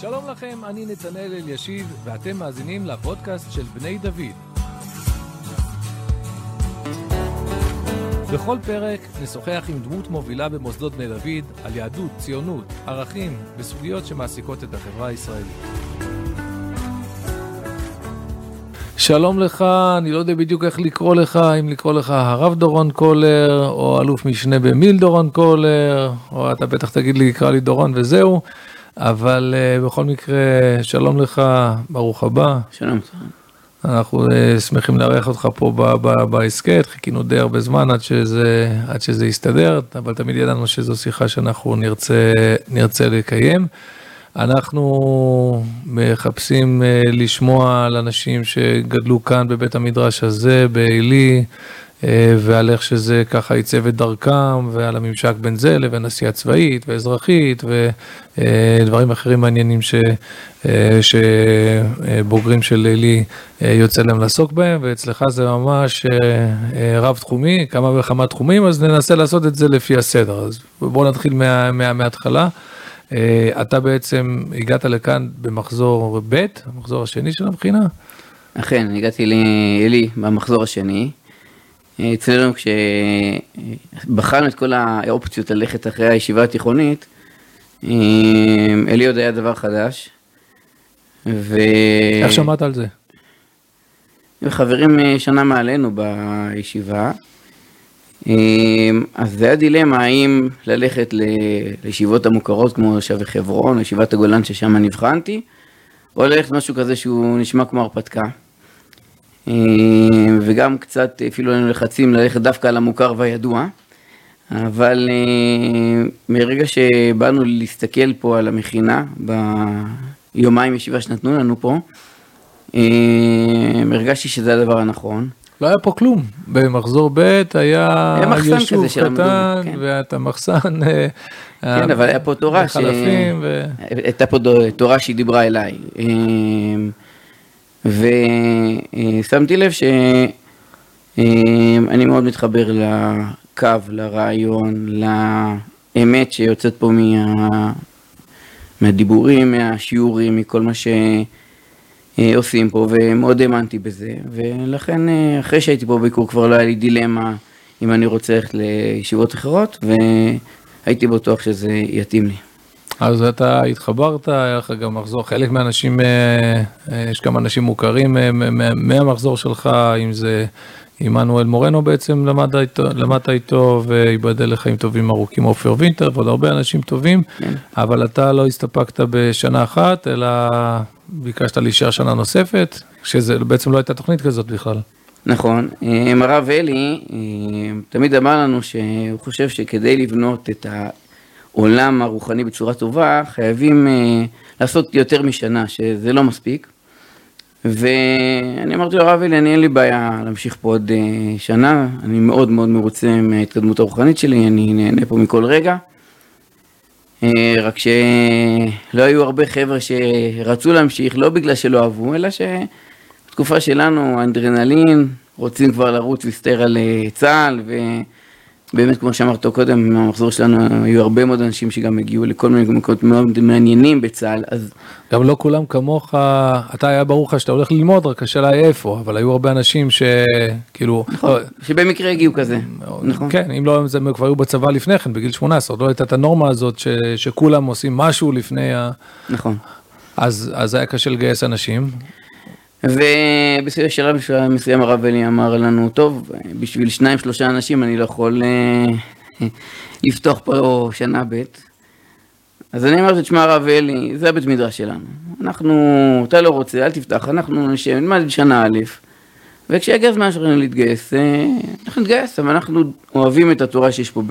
שלום לכם, אני נתנאל אלישיב, ואתם מאזינים לפודקאסט של בני דוד. בכל פרק נשוחח עם דמות מובילה במוסדות בני דוד על יהדות, ציונות, ערכים וסוגיות שמעסיקות את החברה הישראלית. שלום לך, אני לא יודע בדיוק איך לקרוא לך, אם לקרוא לך הרב דורון קולר, או אלוף משנה במיל דורון קולר, או אתה בטח תגיד לי, קרא לי דורון וזהו, אבל uh, בכל מקרה, שלום לך, ברוך הבא. שלום. אנחנו uh, שמחים לארח אותך פה בהסכת, חיכינו די הרבה זמן עד שזה, עד שזה יסתדר, אבל תמיד ידענו שזו שיחה שאנחנו נרצה, נרצה לקיים. אנחנו מחפשים uh, לשמוע על אנשים שגדלו כאן בבית המדרש הזה, בעלי, ועל איך שזה ככה עיצב את דרכם, ועל הממשק בין זה לבין עשייה צבאית ואזרחית, ודברים uh, אחרים מעניינים ש, uh, שבוגרים של לילי יוצא להם לעסוק בהם, ואצלך זה ממש uh, uh, רב תחומי, כמה וכמה תחומים, אז ננסה לעשות את זה לפי הסדר. אז בואו נתחיל מה, מה, מההתחלה. אה, אתה בעצם הגעת לכאן במחזור ב', המחזור השני של הבחינה? אכן, הגעתי לאלי במחזור השני. אה, אצלנו כשבחנו את כל האופציות ללכת אחרי הישיבה התיכונית, אה, אלי עוד היה דבר חדש. ו... איך שמעת על זה? חברים שנה מעלינו בישיבה, אז זה היה דילמה האם ללכת לישיבות המוכרות כמו שווה חברון, ישיבת הגולן ששם נבחנתי, או ללכת משהו כזה שהוא נשמע כמו הרפתקה. אמ, וגם קצת אפילו היינו לחצים ללכת דווקא על המוכר והידוע. אבל אמ, מרגע שבאנו להסתכל פה על המכינה, ביומיים ישיבה שנתנו לנו פה, הרגשתי שזה הדבר הנכון. לא היה פה כלום, במחזור ב' היה יישוב קטן, כן. ואת המחסן, אה, כן, אבל היה פה תורה, ש... ו... הייתה פה תורה שהיא דיברה אליי, ושמתי לב שאני אמ, מאוד מתחבר לקו, לרעיון, לאמת שיוצאת פה מה... מהדיבורים, מהשיעורים, מכל מה ש... אה, עושים פה, ומאוד האמנתי בזה, ולכן אה, אחרי שהייתי פה ביקור כבר לא היה לי דילמה אם אני רוצה ללכת לישיבות אחרות, והייתי בטוח שזה יתאים לי. אז אתה התחברת, היה לך גם מחזור, חלק מהאנשים, אה, יש כמה אנשים מוכרים מהמחזור שלך, אם זה עמנואל מורנו בעצם למדת איתו, למדת איתו וייבדל לחיים טובים ארוכים עופר וינטר ועוד הרבה אנשים טובים, כן. אבל אתה לא הסתפקת בשנה אחת, אלא ביקשת להישאר שנה נוספת, שזה בעצם לא הייתה תוכנית כזאת בכלל. נכון, הרב אלי תמיד אמר לנו שהוא חושב שכדי לבנות את העולם הרוחני בצורה טובה, חייבים אה, לעשות יותר משנה, שזה לא מספיק. ואני אמרתי לרב אלי, אני אין לי בעיה להמשיך פה עוד אה, שנה, אני מאוד מאוד מרוצה מההתקדמות הרוחנית שלי, אני נהנה פה מכל רגע. אה, רק שלא היו הרבה חבר'ה שרצו להמשיך, לא בגלל שלא אהבו, אלא שבתקופה שלנו האנדרנלין, רוצים כבר לרוץ להסתער על צה"ל, באמת, כמו שאמרת קודם, במחזור שלנו היו הרבה מאוד אנשים שגם הגיעו לכל מיני מקומות מאוד מעניינים בצה"ל, אז... גם לא כולם כמוך, אתה היה ברור לך שאתה הולך ללמוד, רק השאלה היא איפה, אבל היו הרבה אנשים שכאילו... נכון, לא... שבמקרה הגיעו כזה, נכון. כן, אם לא, הם כבר היו בצבא לפני כן, בגיל 18, לא הייתה את הנורמה הזאת ש, שכולם עושים משהו לפני ה... נכון. אז, אז היה קשה לגייס אנשים. ובשלב מסוים הרב אלי אמר לנו, טוב, בשביל שניים שלושה אנשים אני לא יכול אה, לפתוח פה שנה ב'. אז אני אמרתי, תשמע הרב אלי, זה הבית מדרש שלנו. אנחנו, אתה לא רוצה, אל תפתח, אנחנו נשב, נלמד שנה א', וכשיגיע הזמן שלנו להתגייס, אה, אנחנו נתגייס, אבל אנחנו אוהבים את התורה שיש פה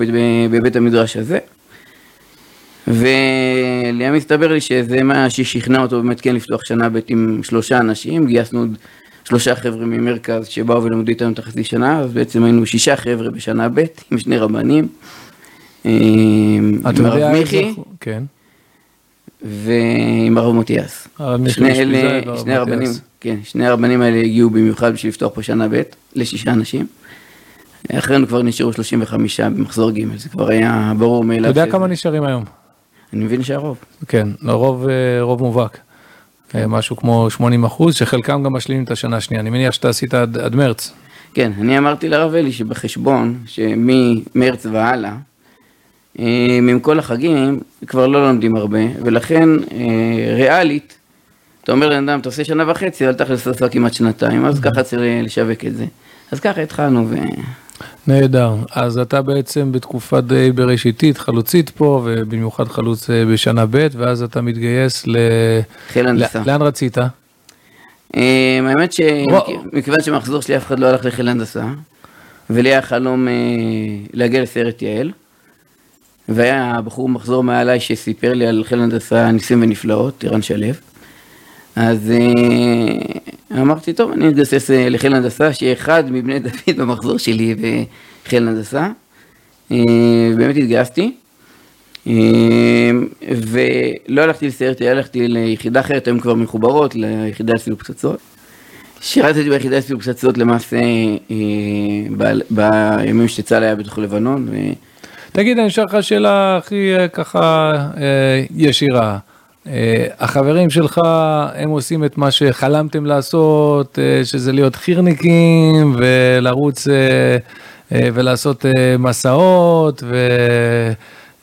בבית המדרש הזה. ולימים הסתבר לי שזה מה ששכנע אותו באמת כן לפתוח שנה ב' עם שלושה אנשים, גייסנו עוד שלושה חבר'ה ממרכז שבאו ולמדו איתנו את החצי שנה, אז בעצם היינו שישה חבר'ה בשנה ב' עם שני רבנים. אה, עם הרב מיכי, כן. ועם הרב מוטיאס. שני אלה, שני הרבנים, כן, שני הרבנים האלה הגיעו במיוחד בשביל לפתוח פה שנה ב' לשישה אנשים. אחרינו כבר נשארו 35 במחזור ג', זה כבר היה ברור מאליו. אתה יודע כמה נשארים היום? אני מבין שהרוב. כן, לרוב אה, רוב מובהק. אה, משהו כמו 80 אחוז, שחלקם גם משלימים את השנה השנייה. אני מניח שאתה עשית עד, עד מרץ. כן, אני אמרתי לרב אלי שבחשבון, שממרץ והלאה, אה, עם כל החגים, כבר לא לומדים הרבה, ולכן ריאלית, אתה אומר לבן אדם, אתה עושה שנה וחצי, אל תכלס לעשות כמעט שנתיים, אז ככה צריך לשווק את זה. אז ככה התחלנו ו... נהדר. אז אתה בעצם בתקופה די בראשיתית, חלוצית פה, ובמיוחד חלוץ אה, בשנה ב', ואז אתה מתגייס ל... חיל הנדסה. לאן רצית? אה, האמת שמכיוון שמחזור שלי אף אחד לא הלך לחיל הנדסה, ולי היה חלום אה, להגיע לסיירת יעל, והיה בחור מחזור מעליי שסיפר לי על חיל הנדסה ניסים ונפלאות, ערן שלו. אז אה, אמרתי, טוב, אני אתגסס אה, לחיל הנדסה, שיהיה אחד מבני דוד במחזור שלי בחיל הנדסה. אה, באמת התגייסתי. ולא הלכתי לסיירת, הלכתי ליחידה אחרת, היום כבר מחוברות, ליחידה לסילוק פצצות. שירתתי ביחידה לסילוק פצצות למעשה בימים שצה"ל היה בתוך לבנון. תגיד, אני אשאל לך שאלה הכי ככה ישירה. אה, החברים שלך, הם עושים את מה שחלמתם לעשות, אה, שזה להיות חירניקים ולרוץ אה, ולעשות מסעות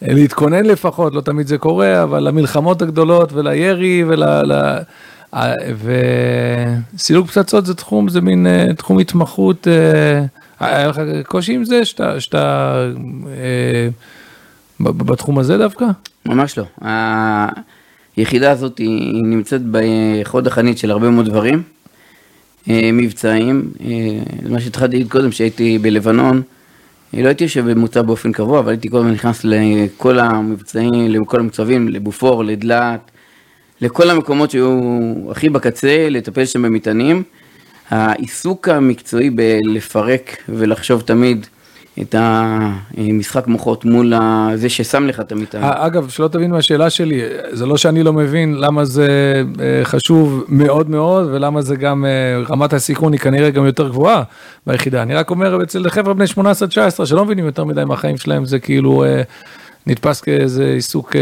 ולהתכונן לפחות, לא תמיד זה קורה, אבל למלחמות הגדולות ולירי ול... וסילוק פצצות זה תחום, זה מין תחום התמחות, היה לך קושי עם זה שאתה, שאתה בתחום הזה דווקא? ממש לא. היחידה הזאת היא נמצאת בחוד החנית של הרבה מאוד דברים, אה, מבצעים. אה, מה שהתחלתי להגיד קודם, שהייתי בלבנון, אה, לא הייתי יושב במוצב באופן קבוע, אבל הייתי הזמן נכנס לכל המבצעים, לכל המוצבים, לבופור, לדלת, לכל המקומות שהיו הכי בקצה, לטפל שם במטענים. העיסוק המקצועי בלפרק ולחשוב תמיד את המשחק מוחות מול זה ששם לך את המטען. אגב, שלא תבין מהשאלה שלי, זה לא שאני לא מבין למה זה אה, חשוב מאוד מאוד, ולמה זה גם, אה, רמת הסיכון היא כנראה גם יותר גבוהה ביחידה. אני רק אומר, אצל חבר'ה בני 18-19 שלא מבינים יותר מדי מהחיים שלהם, זה כאילו אה, נתפס כאיזה עיסוק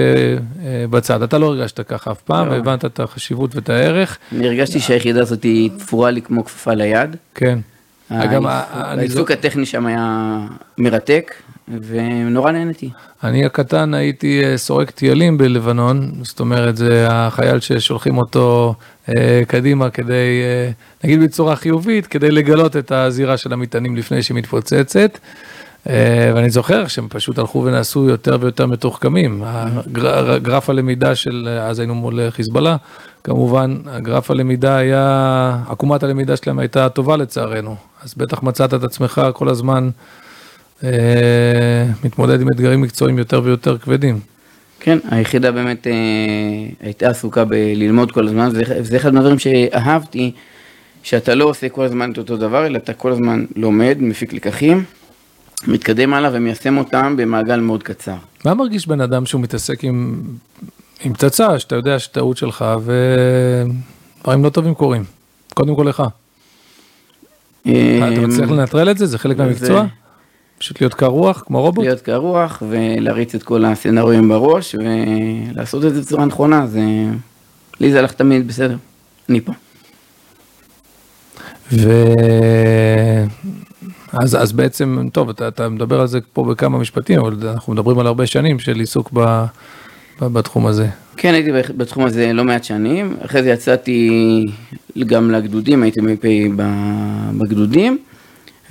בצד. אתה לא הרגשת ככה אף פעם, לא. והבנת את החשיבות ואת הערך. אני הרגשתי שהיחידה הזאת היא תפורה לי כמו כפפה ליד. כן. גם העיסוק הטכני שם היה מרתק, ונורא נהניתי. אני הקטן הייתי אה, סורק טיילים בלבנון, זאת אומרת, זה החייל ששולחים אותו אה, קדימה כדי, אה, נגיד בצורה חיובית, כדי לגלות את הזירה של המטענים לפני שהיא מתפוצצת. ואני זוכר שהם פשוט הלכו ונעשו יותר ויותר מתוחכמים. גרף הלמידה של, אז היינו מול חיזבאללה, כמובן, הגרף הלמידה היה, עקומת הלמידה שלהם הייתה טובה לצערנו. אז בטח מצאת את עצמך כל הזמן אה, מתמודד עם אתגרים מקצועיים יותר ויותר כבדים. כן, היחידה באמת אה, הייתה עסוקה בללמוד כל הזמן, וזה אחד מהדברים שאהבתי, שאתה לא עושה כל הזמן את אותו דבר, אלא אתה כל הזמן לומד, מפיק לקחים, מתקדם הלאה ומיישם אותם במעגל מאוד קצר. מה מרגיש בן אדם שהוא מתעסק עם, עם פצצה, שאתה יודע שטעות שלך ודברים לא טובים קורים? קודם כל לך. אתה מצליח לנטרל את זה? זה חלק מהמקצוע? פשוט להיות קר רוח, כמו רובוט? להיות קר רוח ולהריץ את כל הסצנריונים בראש ולעשות את זה בצורה נכונה, זה... לי זה הלך תמיד בסדר, אני פה. ו... אז, אז בעצם, טוב, אתה, אתה מדבר על זה פה בכמה משפטים, אבל אנחנו מדברים על הרבה שנים של עיסוק ב, בתחום הזה. כן, הייתי בתחום הזה לא מעט שנים, אחרי זה יצאתי גם לגדודים, הייתי מ"פ בגדודים,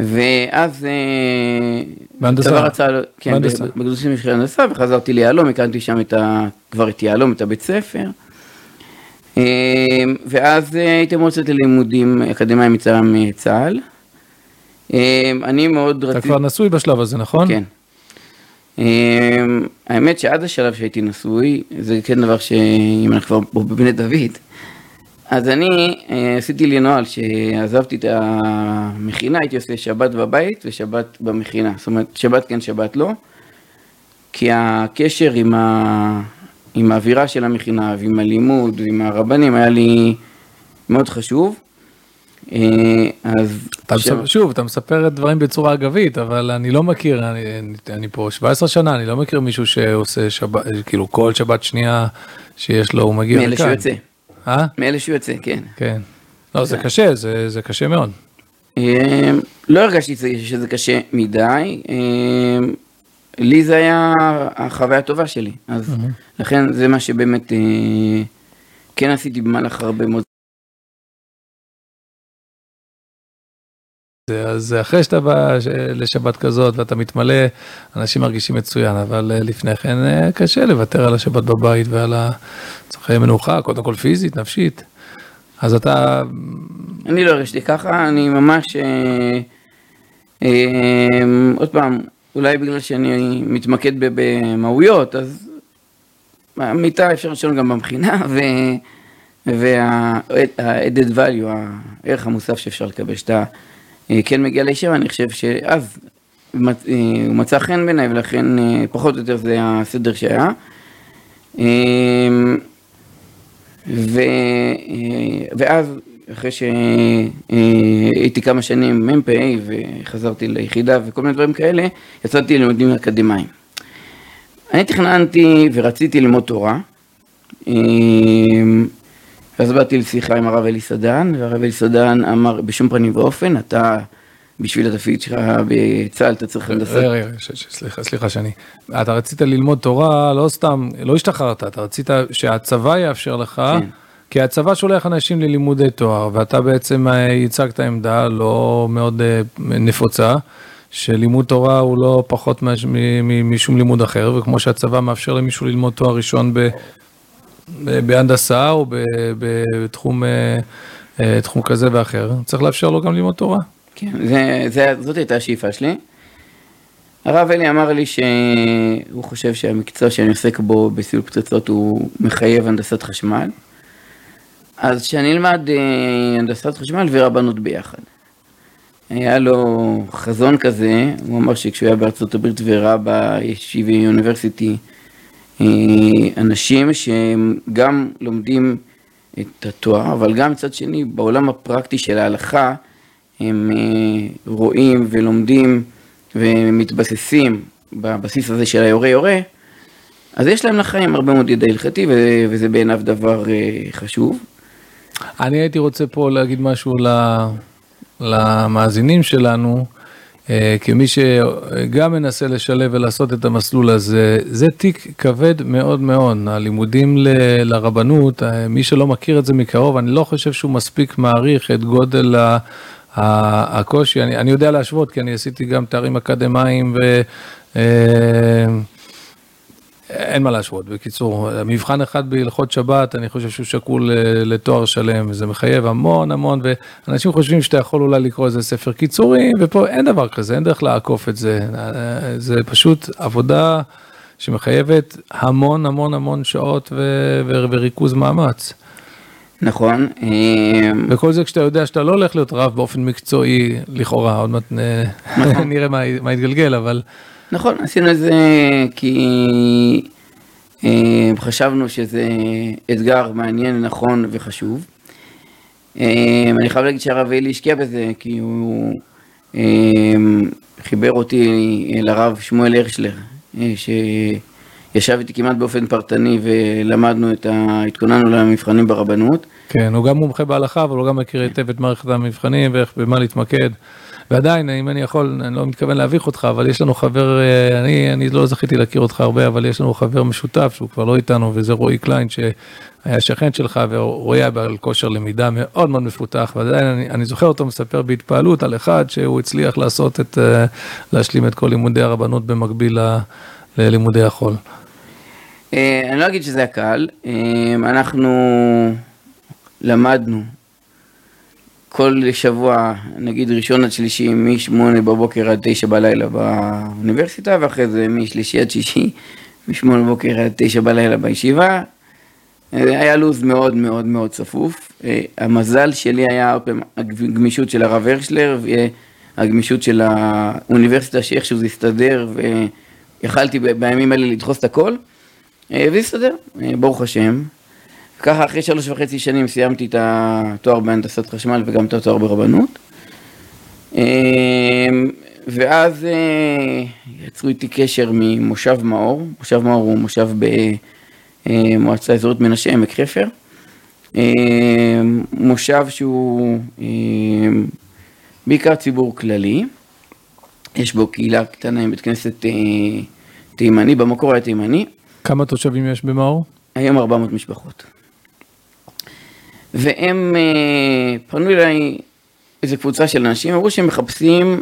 ואז... אה, בהנדסה. צבא רצה, כן, בהנדסה. בגדודים של הנדסה, וחזרתי ליהלום, הקמתי שם את ה, כבר את יהלום, את הבית ספר. אה, ואז אה, הייתי מאוד לצאת ללימודים אקדמיים מצלם צה"ל. אני מאוד רציתי... אתה כבר נשוי בשלב הזה, נכון? כן. האמת שעד השלב שהייתי נשוי, זה כן דבר שאם אנחנו כבר בבני דוד, אז אני אה, עשיתי לי נוהל שעזבתי את המכינה, הייתי עושה שבת בבית ושבת במכינה. זאת אומרת, שבת כן, שבת לא. כי הקשר עם, ה... עם האווירה של המכינה ועם הלימוד ועם הרבנים היה לי מאוד חשוב. אז... אתה מספר, שוב, אתה מספר את דברים בצורה אגבית, אבל אני לא מכיר, אני, אני פה 17 שנה, אני לא מכיר מישהו שעושה שבת, כאילו כל שבת שנייה שיש לו, הוא מגיע לכאן. מאלה שהוא יוצא. אה? מאלה שהוא יוצא, כן. כן. לא, זה קשה, זה, זה קשה מאוד. לא הרגשתי שזה קשה מדי. לי זה היה החוויה הטובה שלי, אז לכן זה מה שבאמת כן עשיתי במהלך הרבה מאוד. אז אחרי שאתה בא לשבת כזאת ואתה מתמלא, אנשים מרגישים מצוין, אבל לפני כן קשה לוותר על השבת בבית ועל הצרכי מנוחה, קודם כל פיזית, נפשית. אז אתה... אני לא הרגשתי ככה, אני ממש... אה, אה, עוד פעם, אולי בגלל שאני מתמקד במהויות, אז המיטה אפשר לשאול גם במכינה, וה-added value, הערך המוסף שאפשר לקבל, שאתה אה, כן מגיע לישיבה, אני חושב שאז הוא מצא חן בעיניי, ולכן פחות או יותר זה הסדר שהיה. ו... ואז, אחרי שהייתי כמה שנים מ"פ וחזרתי ליחידה וכל מיני דברים כאלה, יצאתי ללימודים אקדמיים. אני תכננתי ורציתי ללמוד תורה, ואז באתי לשיחה עם הרב אלי סדן, והרב אלי סדן אמר, בשום פנים ואופן, אתה בשביל התפקיד שלך בצה"ל אתה צריך הנדסת. רגע, רגע, סליחה, סליחה שאני. אתה רצית ללמוד תורה, לא סתם, לא השתחררת, אתה רצית שהצבא יאפשר לך, כן. כי הצבא שולח אנשים ללימודי תואר, ואתה בעצם הצגת עמדה לא מאוד אה, נפוצה, שלימוד תורה הוא לא פחות משום לימוד אחר, וכמו שהצבא מאפשר למישהו ללמוד תואר ראשון בהנדסה או בתחום אה, תחום כזה ואחר, צריך לאפשר לו גם ללמוד תורה. כן, זה, זה, זאת הייתה השאיפה שלי. הרב אלי אמר לי שהוא חושב שהמקצוע שאני עוסק בו בסיול פצצות הוא מחייב הנדסת חשמל. אז שאני אלמד אה, הנדסת חשמל ורבנות ביחד. היה לו חזון כזה, הוא אמר שכשהוא היה בארצות הברית וראה בישיבי אוניברסיטי אה, אנשים שהם גם לומדים את התואר, אבל גם מצד שני בעולם הפרקטי של ההלכה הם אה, רואים ולומדים ומתבססים בבסיס הזה של היורה יורה, אז יש להם לחיים הרבה מאוד ידע הלכתי וזה בעיניו דבר אה, חשוב. אני הייתי רוצה פה להגיד משהו למאזינים שלנו, אה, כמי שגם מנסה לשלב ולעשות את המסלול הזה, זה תיק כבד מאוד מאוד, הלימודים ל, לרבנות, מי שלא מכיר את זה מקרוב, אני לא חושב שהוא מספיק מעריך את גודל הקושי, אני, אני יודע להשוות, כי אני עשיתי גם תארים אקדמיים ו... אה, אין מה להשוות, בקיצור, מבחן אחד בהלכות שבת, אני חושב שהוא שקול אה, לתואר שלם, וזה מחייב המון המון, ואנשים חושבים שאתה יכול אולי לקרוא איזה ספר קיצורי, ופה אין דבר כזה, אין דרך לעקוף את זה, אה, זה פשוט עבודה שמחייבת המון המון המון שעות וריכוז מאמץ. נכון. וכל זה כשאתה יודע שאתה לא הולך להיות רב באופן מקצועי, לכאורה, עוד מעט נכון. נראה מה יתגלגל, אבל... נכון, עשינו את זה כי אמ, חשבנו שזה אתגר מעניין, נכון וחשוב. אמ, אני חייב להגיד שהרב אלי השקיע בזה, כי הוא חיבר אותי לרב שמואל הרשלר, אה, ש... ישב איתי כמעט באופן פרטני ולמדנו את ה... התכוננו למבחנים ברבנות. כן, הוא גם מומחה בהלכה, אבל הוא גם מכיר היטב את מערכת המבחנים ואיך, במה להתמקד. ועדיין, אם אני יכול, אני לא מתכוון להביך אותך, אבל יש לנו חבר, אה, אני, אני לא זכיתי להכיר אותך הרבה, אבל יש לנו חבר משותף שהוא כבר לא איתנו, וזה רועי קליין, שהיה שכן שלך, ורועי היה בעל כושר למידה מאוד מאוד מפותח, ועדיין אני, אני זוכר אותו מספר בהתפעלות על אחד שהוא הצליח לעשות את, אה, להשלים את כל לימודי הרבנות במקביל ללימודי החול. אה, אני לא אגיד שזה היה קל, אה, אנחנו למדנו כל שבוע, נגיד ראשון עד שלישי, מ-8 בבוקר עד 9 בלילה באוניברסיטה, ואחרי זה משלישי עד שישי, מ-8 בבוקר עד 9 בלילה בישיבה. אה, היה לו"ז מאוד מאוד מאוד צפוף. המזל שלי היה, הגמישות של הרב הרשלר, והגמישות של האוניברסיטה, שאיכשהו זה הסתדר, ויכלתי בימים האלה לדחוס את הכל. אה, והסתדר, אה, ברוך השם. ככה אחרי שלוש וחצי שנים סיימתי את התואר בהנדסת חשמל וגם את התואר ברבנות. ואז יצרו איתי קשר ממושב מאור, מושב מאור הוא מושב במועצה אזורית מנשה, עמק חפר. מושב שהוא בעיקר ציבור כללי, יש בו קהילה קטנה עם בית כנסת תימני, במקור היה תימני. כמה תושבים יש במאור? היום 400 משפחות. והם פנו אליי איזו קבוצה של אנשים, אמרו שהם מחפשים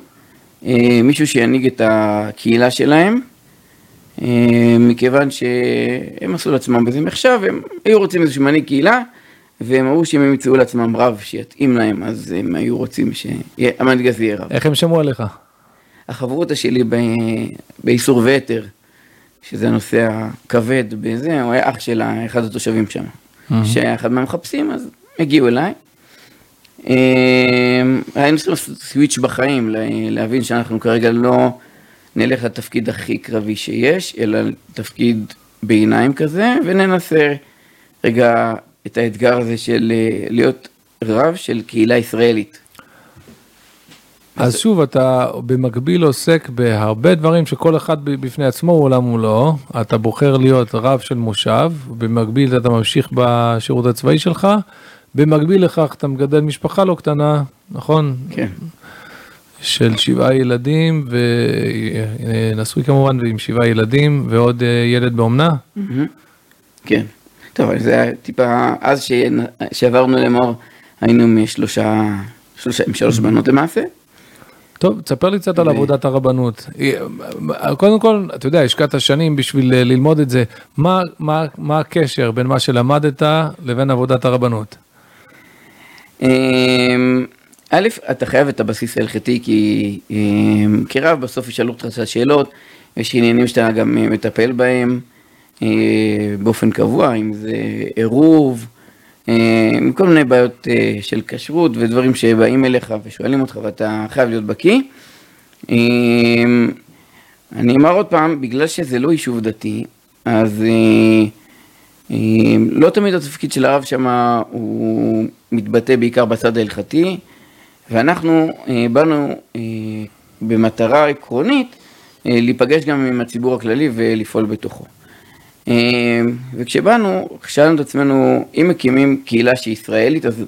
מישהו שינהיג את הקהילה שלהם, מכיוון שהם עשו לעצמם בזה מחשב, הם היו רוצים איזשהו מנהיג קהילה, והם אמרו שאם הם ימצאו לעצמם רב שיתאים להם, אז הם היו רוצים שהמנהיג הזה יהיה רב. איך הם שמעו עליך? החברותא שלי באיסור והתר, שזה הנושא הכבד בזה, הוא היה אח של אחד התושבים שם. שהיה אחד מהמחפשים, אז הגיעו אליי. היינו צריכים לעשות סוויץ' בחיים, להבין שאנחנו כרגע לא נלך לתפקיד הכי קרבי שיש, אלא לתפקיד ביניים כזה, וננסה רגע את האתגר הזה של להיות רב של קהילה ישראלית. אז שוב, אתה במקביל עוסק בהרבה דברים שכל אחד בפני עצמו הוא עולם ומלואו, אתה בוחר להיות רב של מושב, במקביל אתה ממשיך בשירות הצבאי שלך, במקביל לכך אתה מגדל משפחה לא קטנה, נכון? כן. של שבעה ילדים, ונשוי כמובן, ועם שבעה ילדים, ועוד ילד באומנה? כן. טוב, זה היה טיפה, אז שעברנו למאור, היינו עם שלושה, עם שלוש בנות למעשה. טוב, תספר לי קצת על עבודת הרבנות. קודם כל, אתה יודע, השקעת שנים בשביל ללמוד את זה. מה, מה, מה הקשר בין מה שלמדת לבין עבודת הרבנות? א', אתה חייב את הבסיס ההלכתי, כי כרב בסוף ישאלו אותך את השאלות, יש עניינים שאתה גם מטפל בהם באופן קבוע, אם זה עירוב, עם כל מיני בעיות של כשרות ודברים שבאים אליך ושואלים אותך ואתה חייב להיות בקיא. אני אומר עוד פעם, בגלל שזה לא יישוב דתי, אז לא תמיד התפקיד של הרב שם הוא מתבטא בעיקר בצד ההלכתי, ואנחנו באנו במטרה עקרונית להיפגש גם עם הציבור הכללי ולפעול בתוכו. וכשבאנו, שאלנו את עצמנו, אם מקימים קהילה שהיא ישראלית, אז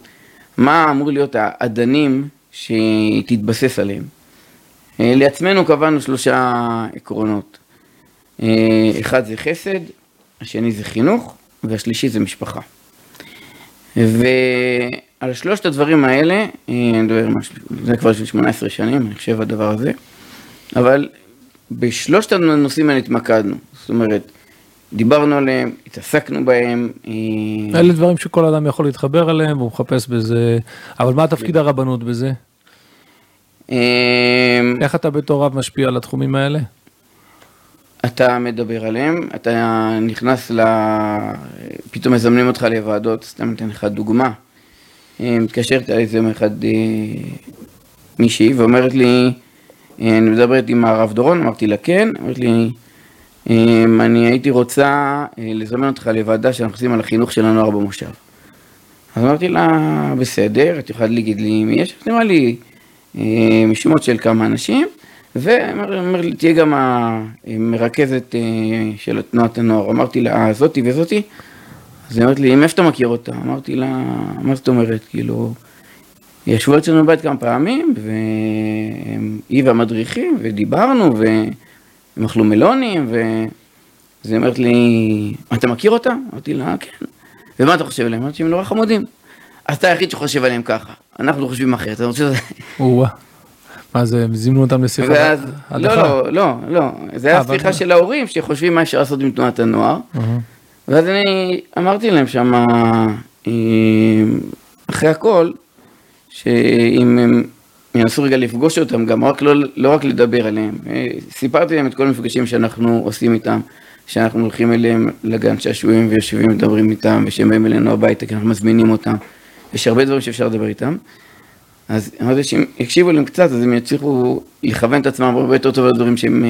מה אמור להיות האדנים שהיא תתבסס עליהם? לעצמנו קבענו שלושה עקרונות. אחד זה חסד, השני זה חינוך, והשלישי זה משפחה. ועל שלושת הדברים האלה, אני מדבר, זה כבר של 18 שנים, אני חושב הדבר הזה, אבל בשלושת הנושאים האלה התמקדנו. זאת אומרת, דיברנו עליהם, התעסקנו בהם. אלה דברים שכל אדם יכול להתחבר אליהם, והוא מחפש בזה, אבל מה תפקיד הרבנות בזה? איך אתה בתור רב משפיע על התחומים האלה? אתה מדבר עליהם, אתה נכנס ל... פתאום מזמנים אותך לוועדות, סתם אתן לך דוגמה. מתקשרת אליי איזה אחד מישהי ואומרת לי, אני מדברת עם הרב דורון, אמרתי לה כן, אמרת לי, אני הייתי רוצה לזמן אותך לוועדה שאנחנו עושים על החינוך של הנוער במושב. אז אמרתי לה, בסדר, את יכולה להגיד לי מי יש? אז אמרה לי, שמות של כמה אנשים, ואומר לי, תהיה גם המרכזת של תנועת הנוער. אמרתי לה, זאתי וזאתי? אז היא אומרת לי, מאיפה אתה מכיר אותה? אמרתי לה, מה זאת אומרת? כאילו, ישבו אצלנו בבית כמה פעמים, והיא והמדריכים, ודיברנו, והם אכלו מלונים, ואז היא אומרת לי, אתה מכיר אותה? אמרתי לה, כן. ומה אתה חושב עליהם? אמרתי שהם נורא חמודים. אז אתה היחיד שחושב עליהם ככה, אנחנו חושבים אחרת, אתה רוצה... מה זה, זימנו אותם לשיחה? ואז, לא, לא, לא, לא, זה היה שיחה של ההורים שחושבים מה אפשר לעשות עם תנועת הנוער. ואז אני אמרתי להם שם, אחרי הכל, שאם הם ינסו רגע לפגוש אותם, גם רק לא, לא רק לדבר עליהם. סיפרתי להם את כל המפגשים שאנחנו עושים איתם, שאנחנו הולכים אליהם לגן שעשועים ויושבים ומדברים איתם, ושהם באים אלינו הביתה כי אנחנו מזמינים אותם. יש הרבה דברים שאפשר לדבר איתם. אז אמרתי שהם יקשיבו להם קצת, אז הם יצליחו לכוון את עצמם הרבה יותר טוב לדברים שהם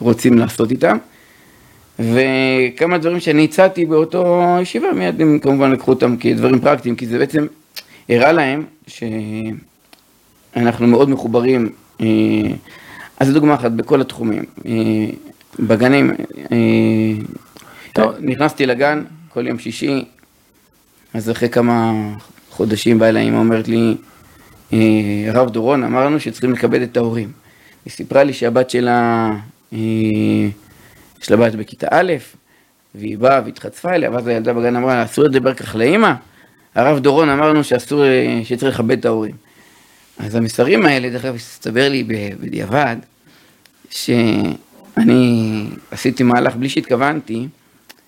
רוצים לעשות איתם. וכמה דברים שאני הצעתי באותו ישיבה, מיד הם כמובן לקחו אותם כדברים פרקטיים, כי זה בעצם הראה להם שאנחנו מאוד מחוברים. אה, אז זו דוגמה אחת, בכל התחומים. אה, בגנים, טוב. נכנסתי לגן כל יום שישי, אז אחרי כמה חודשים באה אליי, אמא אומרת לי, הרב דורון, אמרנו שצריכים לכבד את ההורים. היא סיפרה לי שהבת שלה, יש לה בת בכיתה א', והיא באה והתחצפה אליה, ואז הילדה בגן אמרה, אסור לדבר כך לאמא? הרב דורון אמרנו שאסור, שצריך לכבד את ההורים. אז המסרים האלה, דרך אגב, הסתבר לי בדיעבד, שאני עשיתי מהלך בלי שהתכוונתי,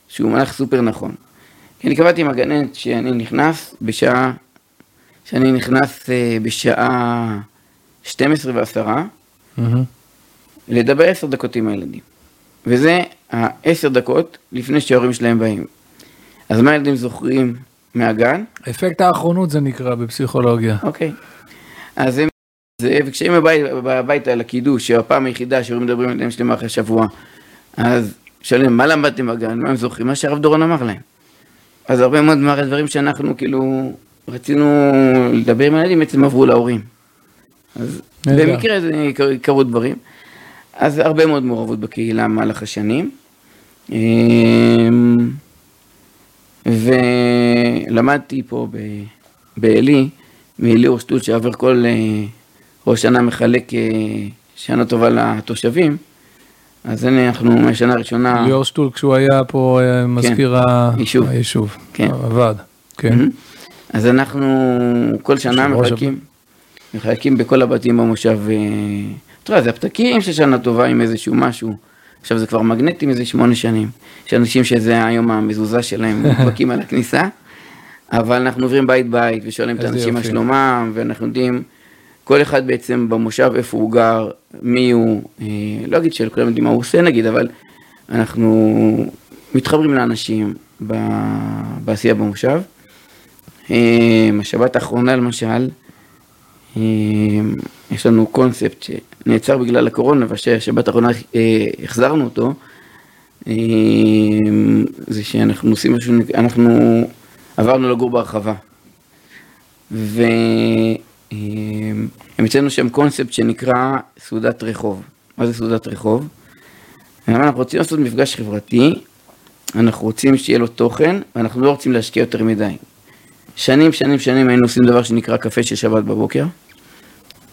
שהוא מהלך סופר נכון. כי אני קבעתי עם הגננת שאני נכנס בשעה, שאני נכנס אה, בשעה 12 ועשרה, mm-hmm. לדבר עשר דקות עם הילדים. וזה העשר דקות לפני שההורים שלהם באים. אז מה הילדים זוכרים מהגן? אפקט האחרונות זה נקרא בפסיכולוגיה. אוקיי. אז הם... זה, וכשהם הביתה לקידוש, שהפעם היחידה שהורים מדברים עליהם שלהם אחרי שבוע, אז שואלים, מה למדתם בגן? מה הם זוכרים? מה שהרב דורון אמר להם. אז הרבה מאוד מהדברים שאנחנו כאילו רצינו לדבר עם הילדים, בעצם עברו להורים. אז במקרה זה קרו דברים. אז הרבה מאוד מעורבות בקהילה במהלך השנים. אמ, ולמדתי פה בעלי, מאליאור שטות שעבר כל אה, ראש שנה מחלק אה, שנה טובה לתושבים. אז הנה אנחנו מהשנה הראשונה... ליאור שטול כשהוא היה פה אה, מזכיר כן, היישוב, כן. הוועד, כן. אז אנחנו כל שנה מחלקים, מחלקים בכל הבתים במושב אתה יודע, זה הפתקים של שנה טובה עם איזשהו משהו. עכשיו זה כבר מגנטים איזה שמונה שנים. יש אנשים שזה היום המזוזה שלהם, מודבקים על הכניסה, אבל אנחנו עוברים בית בית ושואלים את האנשים על שלומם, ואנחנו יודעים כל אחד בעצם במושב איפה הוא גר, מי הוא, אה, לא אגיד שלכולם יודעים מה הוא עושה נגיד, אבל אנחנו מתחברים לאנשים בעשייה במושב. אה, השבת האחרונה למשל, אה, יש לנו קונספט שנעצר בגלל הקורונה, והשבת האחרונה אה, החזרנו אותו, אה, זה שאנחנו עושים משהו, אנחנו עברנו לגור בהרחבה. והם אצלנו שם קונספט שנקרא סעודת רחוב. מה זה סעודת רחוב? אנחנו רוצים לעשות מפגש חברתי, אנחנו רוצים שיהיה לו תוכן, ואנחנו לא רוצים להשקיע יותר מדי. שנים, שנים, שנים היינו עושים דבר שנקרא קפה של שבת בבוקר.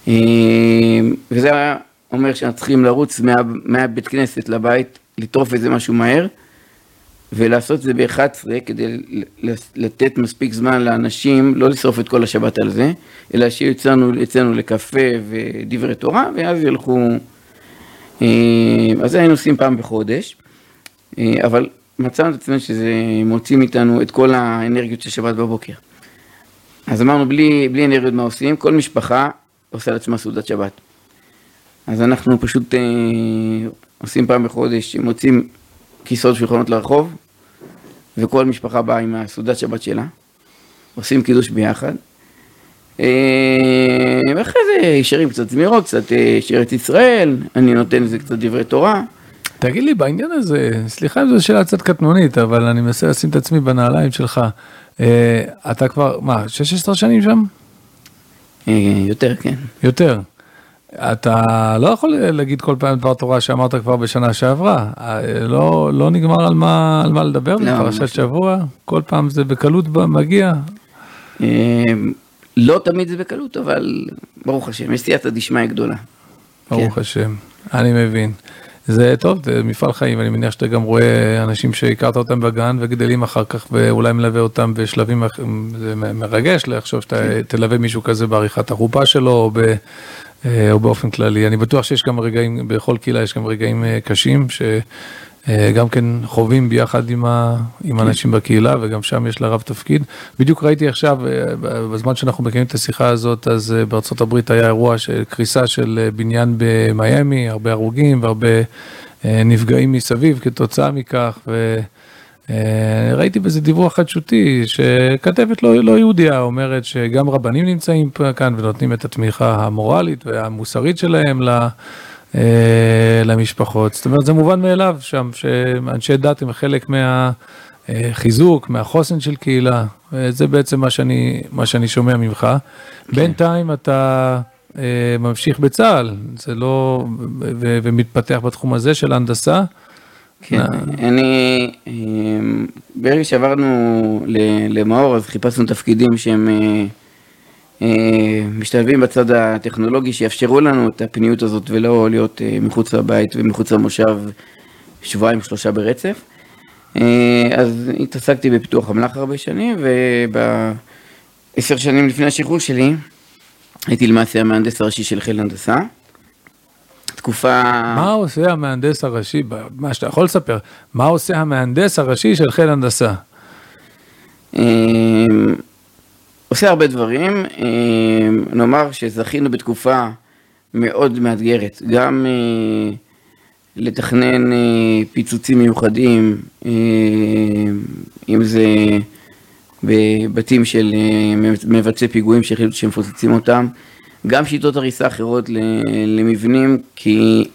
אמ, וזה היה אומר שאנחנו צריכים לרוץ מה, מהבית כנסת לבית, לטרוף איזה משהו מהר, ולעשות את זה ב-11 כדי לתת מספיק זמן לאנשים לא לשרוף את כל השבת על זה, אלא שיהיו אצלנו, לקפה ודברי תורה, ואז ילכו... אמ, אז זה היינו עושים פעם בחודש, אמ, אבל מצאנו את עצמנו שזה מוציא מאיתנו את כל האנרגיות של שבת בבוקר. אז אמרנו, בלי, בלי אנרגיות מה עושים? כל משפחה עושה לעצמה סעודת שבת. אז אנחנו פשוט אה, עושים פעם בחודש, מוצאים כיסאות שולחנות לרחוב, וכל משפחה באה עם הסעודת שבת שלה, עושים קידוש ביחד. אה, ואחרי זה שרים קצת זמירות, קצת אה, שירת ישראל, אני נותן לזה קצת דברי תורה. תגיד לי, בעניין הזה, סליחה אם זו שאלה קצת קטנונית, אבל אני מנסה לשים את עצמי בנעליים שלך. אה, אתה כבר, מה, 16 שנים שם? יותר, כן. יותר. אתה לא יכול להגיד כל פעם דבר תורה שאמרת כבר בשנה שעברה, אה, לא, לא נגמר על מה, על מה לדבר לא, בפרשת שבוע, כל פעם זה בקלות מגיע. אה, לא תמיד זה בקלות, אבל ברוך השם, יש סייעתא דשמיא גדולה. ברוך כן. השם, אני מבין. זה טוב, זה מפעל חיים, אני מניח שאתה גם רואה אנשים שהכרת אותם בגן וגדלים אחר כך ואולי מלווה אותם בשלבים, זה מרגש לחשוב שאתה כן. תלווה מישהו כזה בעריכת החופה שלו או, או באופן כללי. אני בטוח שיש גם רגעים, בכל קהילה יש גם רגעים אה, קשים, ש... אה, כן חווים ביחד עם, ה, עם כן. אנשים בקהילה וגם שם יש לרב תפקיד. בדיוק ראיתי עכשיו, אה, בזמן שאנחנו מקיימים את השיחה הזאת, אז אה, בארצות הברית היה אירוע של קריסה של בניין במיאמי, הרבה הרוגים והרבה נפגעים מסביב כתוצאה מכך. ו... ראיתי בזה דיווח חדשותי שכתבת לא, לא יהודיה אומרת שגם רבנים נמצאים כאן ונותנים את התמיכה המורלית והמוסרית שלהם למשפחות. זאת אומרת, זה מובן מאליו שם, שאנשי דת הם חלק מהחיזוק, מהחוסן של קהילה. זה בעצם מה שאני, מה שאני שומע ממך. כן. בינתיים אתה ממשיך בצה"ל, זה לא, ו, ומתפתח בתחום הזה של הנדסה. כן, אני, ברגע שעברנו למאור, אז חיפשנו תפקידים שהם משתלבים בצד הטכנולוגי, שיאפשרו לנו את הפניות הזאת ולא להיות מחוץ לבית ומחוץ למושב שבועיים, שלושה ברצף. אז התעסקתי בפיתוח אמל"ח הרבה שנים, ובעשר שנים לפני השחרור שלי, הייתי למעשה המהנדס הראשי של חיל הנדסה. תקופה... מה עושה המהנדס הראשי, מה שאתה יכול לספר, מה עושה המהנדס הראשי של חיל הנדסה? אמ, עושה הרבה דברים, אמ, נאמר שזכינו בתקופה מאוד מאתגרת, גם אה, לתכנן אה, פיצוצים מיוחדים, אה, אם זה בבתים של מבצעי פיגועים שהחליטו שמפוצצים אותם, גם שיטות הריסה אחרות למבנים, כי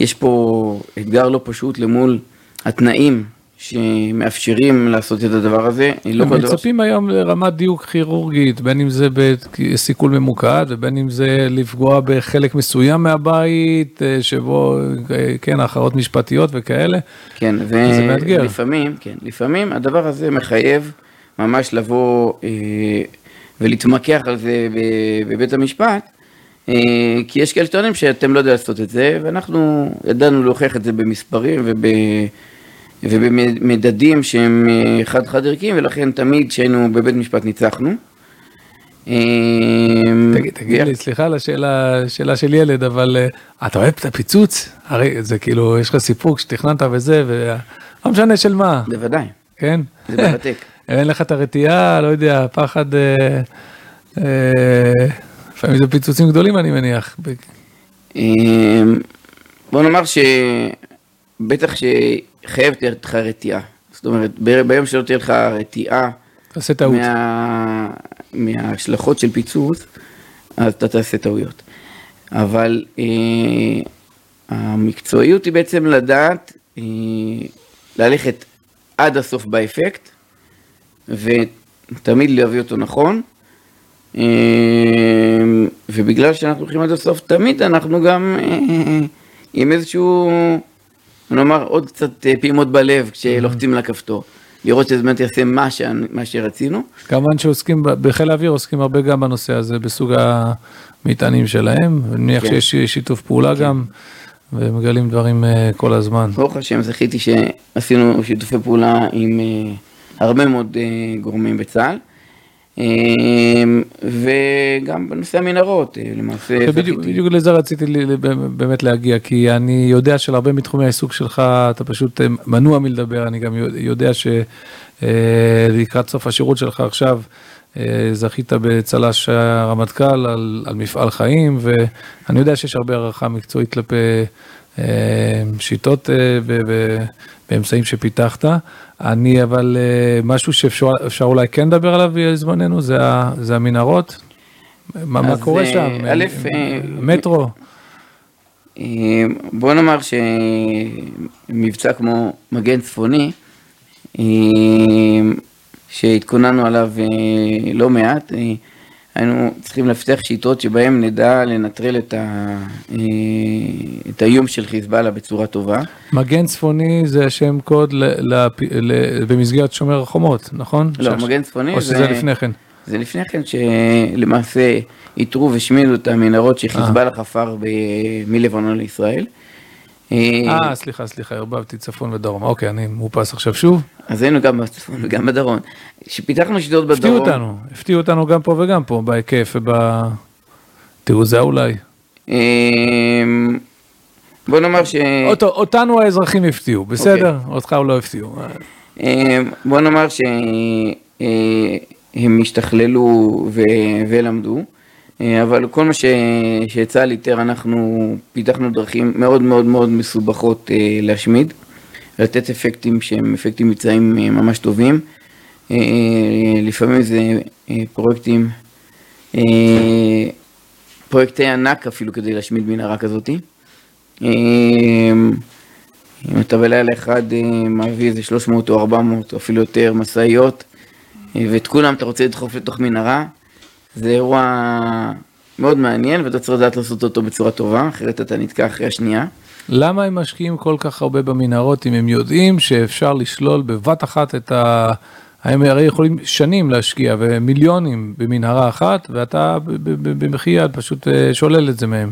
יש פה אתגר לא פשוט למול התנאים שמאפשרים לעשות את הדבר הזה. לא הם מצפים היום לרמת דיוק כירורגית, בין אם זה בסיכול ממוקד ובין אם זה לפגוע בחלק מסוים מהבית, אה, שבו, אה, כן, הכרעות משפטיות וכאלה. כן, ולפעמים, כן, לפעמים הדבר הזה מחייב ממש לבוא אה, ולהתמקח על זה בבית המשפט, אה, כי יש כאלה שטוענים שאתם לא יודעים לעשות את זה, ואנחנו ידענו להוכיח את זה במספרים וב... ובמדדים שהם אה, חד-חד ערכיים, ולכן תמיד כשהיינו בבית משפט ניצחנו. אה, תגיד לי, סליחה על השאלה של ילד, אבל אתה אוהב את הפיצוץ? הרי זה כאילו, יש לך סיפור כשתכננת וזה, ולא משנה של מה. בוודאי. כן? זה מרתק. אין לך את הרתיעה, לא יודע, פחד, אה, אה, לפעמים זה פיצוצים גדולים אני מניח. אמ, בוא נאמר שבטח שחייב תהיה לך רתיעה. זאת אומרת, ביום שלא תהיה לך רתיעה מה... מההשלכות של פיצוץ, אז אתה תעשה טעויות. אבל אה, המקצועיות היא בעצם לדעת אה, ללכת עד הסוף באפקט, ותמיד להביא אותו נכון. אמ, ובגלל שאנחנו הולכים עד הסוף, תמיד אנחנו גם אה, עם איזשהו, נאמר, עוד קצת אה, פעימות בלב כשלוחצים על הכפתור. לראות שזה באמת יעשה מה, ש... מה שרצינו. כמובן שעוסקים, בחיל האוויר עוסקים הרבה גם בנושא הזה, בסוג המטענים שלהם, אני מניח כן. שיש שיתוף פעולה כן. גם, ומגלים דברים אה, כל הזמן. ברוך השם, זכיתי שעשינו שיתופי פעולה עם הרבה מאוד uh, גורמים בצה"ל. Uh, וגם בנושא המנהרות, uh, למעשה בדיוק, בדיוק לזה רציתי באמת להגיע, כי אני יודע שלהרבה מתחומי העיסוק שלך אתה פשוט מנוע מלדבר, אני גם יודע שלקראת סוף השירות שלך עכשיו זכית בצל"ש הרמטכ"ל על, על מפעל חיים, ואני יודע שיש הרבה הערכה מקצועית כלפי שיטות ואמצעים שפיתחת. אני, אבל אה, משהו שאפשר אולי כן לדבר עליו בזמננו, זה, זה המנהרות. מה, מה קורה אה, שם? א', אה, מטרו. בוא נאמר שמבצע כמו מגן צפוני, שהתכוננו עליו לא מעט, היינו צריכים לפתח שיטות שבהן נדע לנטרל את, ה, אה, את האיום של חיזבאללה בצורה טובה. מגן צפוני זה שם קוד ל, ל, ל, במסגרת שומר החומות, נכון? לא, שש... מגן צפוני או שזה זה לפני כן. זה לפני כן שלמעשה איתרו והשמידו את המנהרות שחיזבאללה חפר מלבנון לישראל. אה, סליחה, סליחה, ערבבתי צפון ודרום. אוקיי, אני מאופס עכשיו שוב. אז היינו גם בצפון וגם בדרום. כשפיתחנו שיטות בדרום... הפתיעו אותנו, הפתיעו אותנו גם פה וגם פה, בהיקף ובתעוזה אולי. אמ, בוא נאמר ש... אותנו האזרחים הפתיעו, בסדר? Okay. אוקיי. אותך הוא לא הפתיעו. אמ, בוא נאמר שהם אה, השתכללו ולמדו. אה, אבל כל מה שצה"ל איתר, אנחנו פיתחנו דרכים מאוד מאוד מאוד מסובכות אה, להשמיד, לתת אפקטים שהם אפקטים מבצעיים אה, ממש טובים. לפעמים זה פרויקטים, פרויקטי ענק אפילו כדי להשמיד מנהרה כזאתי. אם אתה בלילה אחד מביא איזה 300 או 400 או אפילו יותר משאיות, ואת כולם אתה רוצה לדחוף לתוך מנהרה, זה אירוע מאוד מעניין ואתה צריך לדעת לעשות אותו בצורה טובה, אחרת אתה נתקע אחרי השנייה. למה הם משקיעים כל כך הרבה במנהרות אם הם יודעים שאפשר לשלול בבת אחת את ה... הם הרי יכולים שנים להשקיע ומיליונים במנהרה אחת ואתה במחי יד פשוט אה, שולל את זה מהם.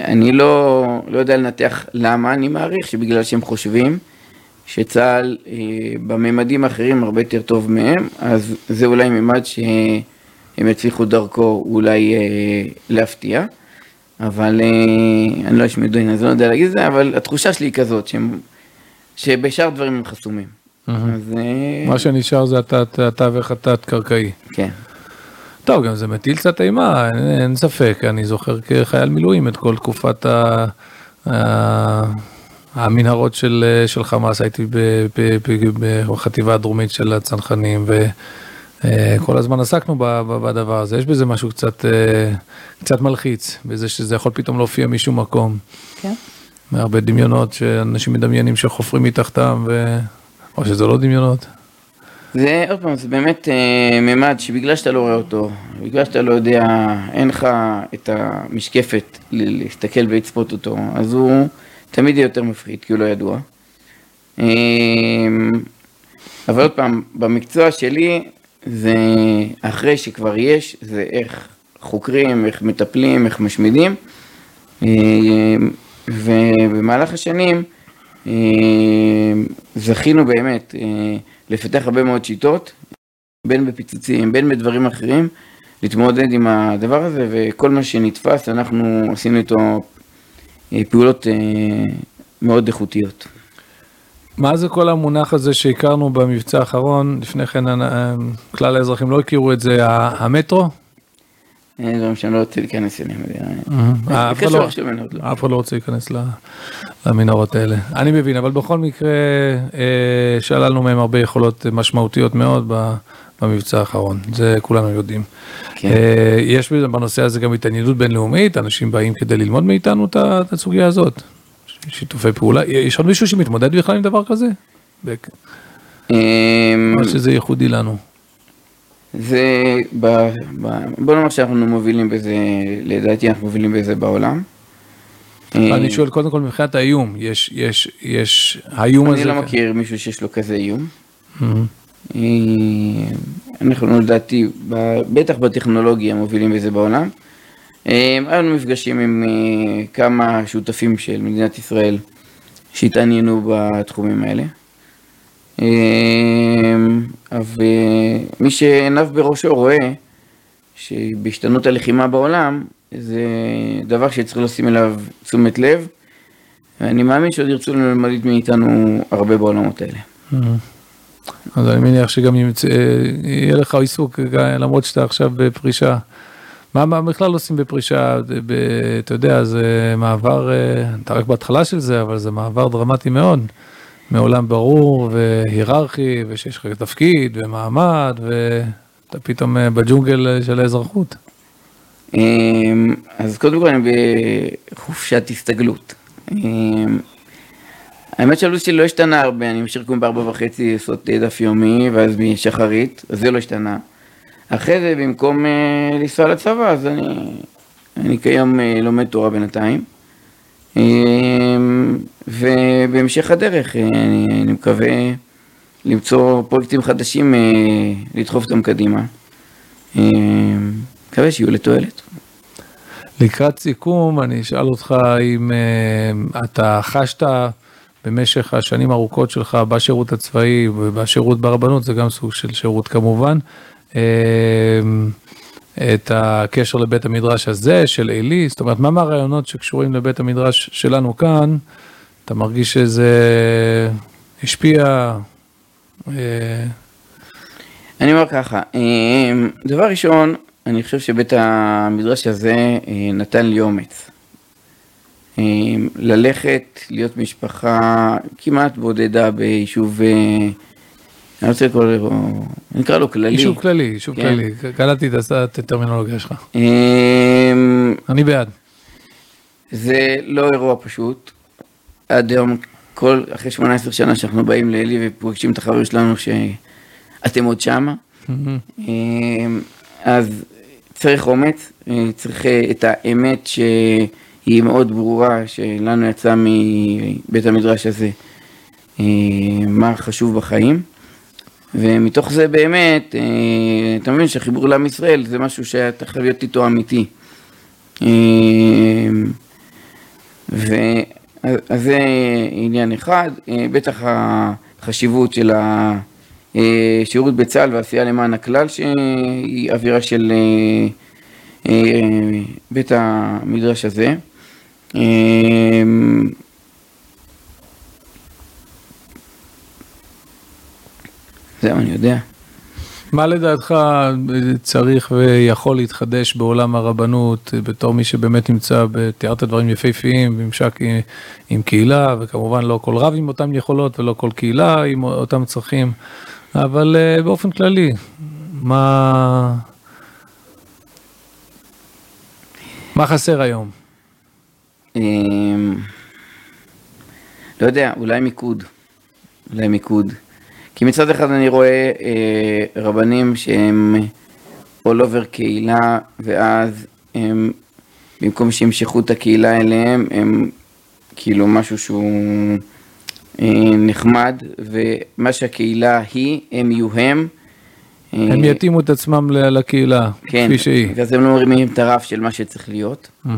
אני לא, לא יודע לנתח למה, אני מעריך שבגלל שהם חושבים שצה"ל אה, בממדים האחרים הרבה יותר טוב מהם, אז זה אולי ממד שהם יצליחו דרכו אולי אה, להפתיע. אבל אה, אני לא איש מדוין, אז לא יודע להגיד את זה, אבל התחושה שלי היא כזאת, שהם, שבשאר דברים הם חסומים. אז... אה, מה שנשאר זה התווך התת-קרקעי. כן. טוב, גם זה מטיל קצת אימה, אין, אין ספק, אני זוכר כחייל מילואים את כל תקופת. ה... המנהרות של, של חמאס, הייתי בחטיבה הדרומית של הצנחנים, ו... אה, כל הזמן עסקנו בדבר הזה, יש בזה משהו קצת, אה, קצת מלחיץ, בזה שזה יכול פתאום להופיע משום מקום. כן. מהרבה דמיונות שאנשים מדמיינים שחופרים מתחתם, ו... או שזה לא דמיונות. זה עוד פעם, זה באמת אה, ממד שבגלל שאתה לא רואה אותו, בגלל שאתה לא יודע, אין לך את המשקפת להסתכל ולצפות אותו, אז הוא תמיד יהיה יותר מפחיד, כי הוא לא ידוע. אה, אבל עוד פעם, במקצוע שלי, זה אחרי שכבר יש, זה איך חוקרים, איך מטפלים, איך משמידים. אה, ובמהלך השנים אה, זכינו באמת אה, לפתח הרבה מאוד שיטות, בין בפיצוצים, בין בדברים אחרים, להתמודד עם הדבר הזה, וכל מה שנתפס, אנחנו עשינו איתו פעולות מאוד איכותיות. מה זה כל המונח הזה שהכרנו במבצע האחרון, לפני כן אה, כלל האזרחים לא הכירו את זה, המטרו? זה דברים שאני לא רוצה להיכנס אליהם. אה, אה, לא- אף אחד לא רוצה להיכנס למנהרות האלה. אני מבין, אבל בכל מקרה שללנו מהם הרבה יכולות משמעותיות מאוד במבצע האחרון, זה כולנו יודעים. כן. יש בנושא הזה גם התעניינות בינלאומית, אנשים באים כדי ללמוד מאיתנו את הסוגיה הזאת. שיתופי פעולה, יש עוד מישהו שמתמודד בכלל עם דבר כזה? אמ, או שזה ייחודי לנו? זה, בוא נאמר שאנחנו מובילים בזה, לדעתי אנחנו מובילים בזה בעולם. אני אמ, שואל קודם כל מבחינת האיום, יש, יש, יש, האיום הזה... אני לא מכיר מישהו שיש לו כזה איום. אמ, אנחנו לדעתי, בטח בטכנולוגיה מובילים בזה בעולם. היה לנו מפגשים עם אה, כמה שותפים של מדינת ישראל שהתעניינו בתחומים האלה. ומי שעיניו בראשו רואה שבהשתנות הלחימה בעולם זה דבר שצריך לשים אליו תשומת לב ואני מאמין שעוד ירצו ללמד מאיתנו הרבה בעולמות האלה. אז אני מניח שגם יהיה לך עיסוק למרות שאתה עכשיו בפרישה. מה, מה בכלל עושים בפרישה, ב, אתה יודע, זה מעבר, אה, אתה רק בהתחלה של זה, אבל זה מעבר דרמטי מאוד, מעולם ברור והיררכי, ושיש לך תפקיד ומעמד, ואתה פתאום אה, בג'ונגל של האזרחות. אמ, אז קודם כל אני בחופשת הסתגלות. אמ, האמת שהלו"ז שלי לא השתנה הרבה, אני משאיר כמו בארבע וחצי לעשות דף יומי, ואז משחרית, אז זה לא השתנה. אחרי זה, במקום אה, לנסוע לצבא, אז אני, אני כיום אה, לומד תורה בינתיים. אה, ובהמשך הדרך אני, אני מקווה למצוא פרויקטים חדשים, לדחוף אותם קדימה. מקווה שיהיו לתועלת. לקראת סיכום, אני אשאל אותך אם אתה חשת במשך השנים הארוכות שלך בשירות הצבאי ובשירות ברבנות, זה גם סוג של שירות כמובן, את הקשר לבית המדרש הזה של עלי, זאת אומרת, מה מהרעיונות שקשורים לבית המדרש שלנו כאן, אתה מרגיש שזה השפיע? אה, אני אומר ככה, אמ, דבר ראשון, אני חושב שבית המדרש הזה אה, נתן לי אומץ. אמ, ללכת, להיות משפחה כמעט בודדה ביישוב אה, אני רוצה לקרוא לו, נקרא לו כללי. יישוב כללי, יישוב כן. כללי, קלטתי את הטרמינולוגיה שלך. אמ, אני בעד. זה לא אירוע פשוט. עד היום, כל, אחרי 18 שנה שאנחנו באים לאלי ופוגשים את החברים שלנו שאתם עוד שמה, אמ, אז צריך אומץ, אה, צריך אה, את האמת שהיא מאוד ברורה, שלנו יצא מבית המדרש הזה, אה, מה חשוב בחיים. ומתוך זה באמת, אתה מבין שהחיבור לעם ישראל זה משהו שאתה חייב להיות איתו אמיתי. ו... אז זה עניין אחד, בטח החשיבות של השירות בצה"ל ועשייה למען הכלל, שהיא אווירה של בית המדרש הזה. זהו, אני יודע. מה לדעתך צריך ויכול להתחדש בעולם הרבנות בתור מי שבאמת נמצא, תיארת דברים יפהפיים, ממשק עם, עם קהילה, וכמובן לא כל רב עם אותן יכולות ולא כל קהילה עם אותם צרכים, אבל אה, באופן כללי, מה, מה חסר היום? אמ, לא יודע, אולי מיקוד. אולי מיקוד. כי מצד אחד אני רואה אה, רבנים שהם all over קהילה, ואז הם, במקום שימשכו את הקהילה אליהם, הם כאילו משהו שהוא אה, נחמד, ומה שהקהילה היא, הם יהיו הם. הם אה, יתאימו את עצמם לקהילה, כן, כפי שהיא. כן, אז הם לא מרימים את הרף של מה שצריך להיות. Mm-hmm.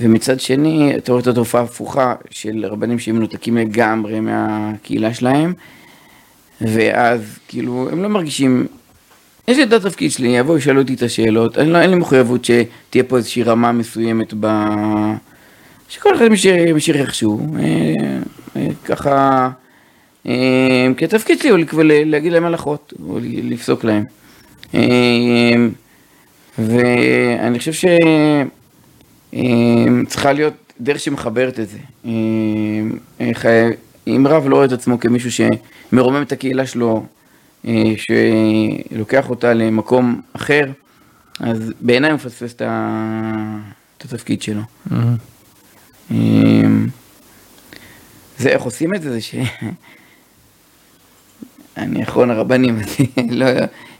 ומצד שני, אתה רואה את התופעה ההפוכה של רבנים שהם מנותקים לגמרי מהקהילה שלהם, ואז כאילו הם לא מרגישים, יש לי את התפקיד שלי, יבואו ישאלו אותי את השאלות, אני לא, אין לי מחויבות שתהיה פה איזושהי רמה מסוימת ב... שכל אחד משאיר איכשהו, אה, אה, ככה, אה, כי התפקיד שלי הוא להגיד להם הלכות, או לפסוק להם. ואני חושב שצריכה להיות דרך שמחברת את זה. אם רב לא רואה את עצמו כמישהו שמרומם את הקהילה שלו, אה, שלוקח אותה למקום אחר, אז בעיניי הוא מפספס את התפקיד שלו. Mm-hmm. אמ, זה איך עושים את זה, זה ש... אני אחרון הרבנים, לא,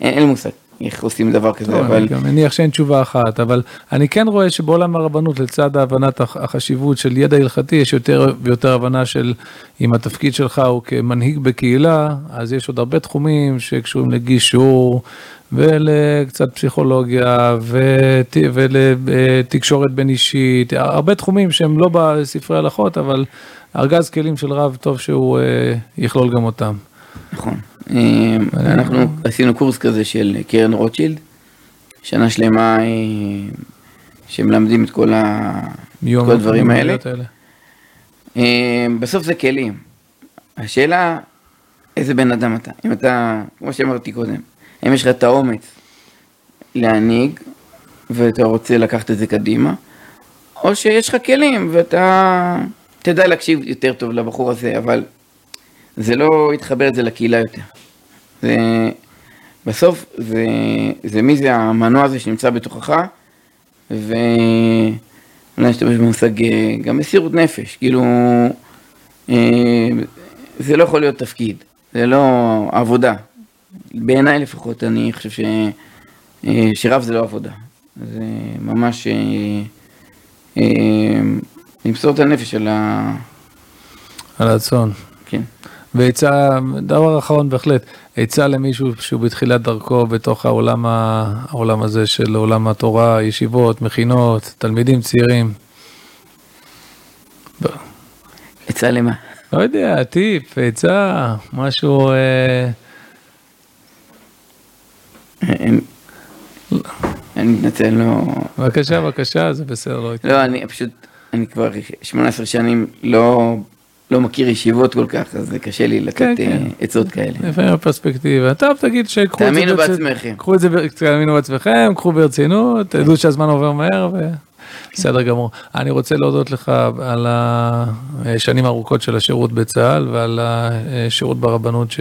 אין לי מושג. איך עושים דבר כזה, טוב, אבל... אני גם מניח שאין תשובה אחת, אבל אני כן רואה שבעולם הרבנות, לצד הבנת החשיבות של ידע הלכתי, יש יותר ויותר הבנה של אם התפקיד שלך הוא כמנהיג בקהילה, אז יש עוד הרבה תחומים שקשורים לגישור ולקצת פסיכולוגיה ות... ולתקשורת בין אישית, הרבה תחומים שהם לא בספרי הלכות, אבל ארגז כלים של רב טוב שהוא אה, יכלול גם אותם. נכון. אמ, אנחנו עשינו קורס כזה של קרן רוטשילד, שנה שלמה אה, שמלמדים את כל הדברים האלה. אמ, בסוף זה כלים. השאלה, איזה בן אדם אתה. אם אתה, כמו שאמרתי קודם, אם יש לך את האומץ להנהיג, ואתה רוצה לקחת את זה קדימה, או שיש לך כלים ואתה תדע להקשיב יותר טוב לבחור הזה, אבל זה לא יתחבר את זה לקהילה יותר. זה, בסוף זה, זה מי זה המנוע הזה שנמצא בתוכך, ואולי נשתמש במושג אה, גם מסירות נפש, כאילו, אה, זה לא יכול להיות תפקיד, זה לא עבודה. בעיניי לפחות, אני חושב ש, אה, שרב זה לא עבודה. זה ממש למסור את הנפש על ה... על הצאן. כן. ועצה, דבר אחרון בהחלט, עצה למישהו שהוא בתחילת דרכו בתוך העולם, העולם הזה של עולם התורה, ישיבות, מכינות, תלמידים צעירים. עצה למה? לא יודע, טיפ, עצה, משהו... אה, אני מתנצל, לא... בבקשה, בבקשה, זה בסדר, לא... לא, אני פשוט, אני כבר 18 שנים לא לא מכיר ישיבות כל כך, אז זה קשה לי לתת כן, כן. אה, עצות כאלה. לפעמים הפרספקטיבה. טוב, תגיד שקחו את זה... תאמינו בעצמכם. קחו את זה, תאמינו בעצמכם, קחו ברצינות, תדעו שהזמן עובר מהר, בסדר גמור. אני רוצה להודות לך על השנים הארוכות של השירות בצה"ל ועל השירות ברבנות ש,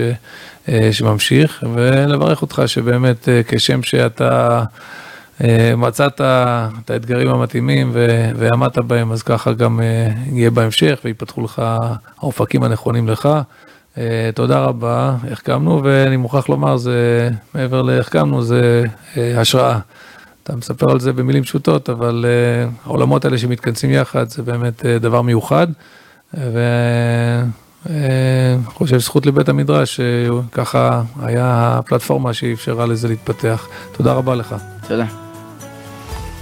אה, שממשיך, ולברך אותך שבאמת אה, כשם שאתה... מצאת את האתגרים המתאימים ועמדת בהם, אז ככה גם יהיה בהמשך ויפתחו לך האופקים הנכונים לך. תודה רבה, החכמנו, ואני מוכרח לומר, זה מעבר להחכמנו, זה השראה. אתה מספר על זה במילים פשוטות, אבל העולמות האלה שמתכנסים יחד זה באמת דבר מיוחד. ואני חושב זכות לבית המדרש, שככה היה הפלטפורמה שאפשרה לזה להתפתח. תודה רבה לך. תודה.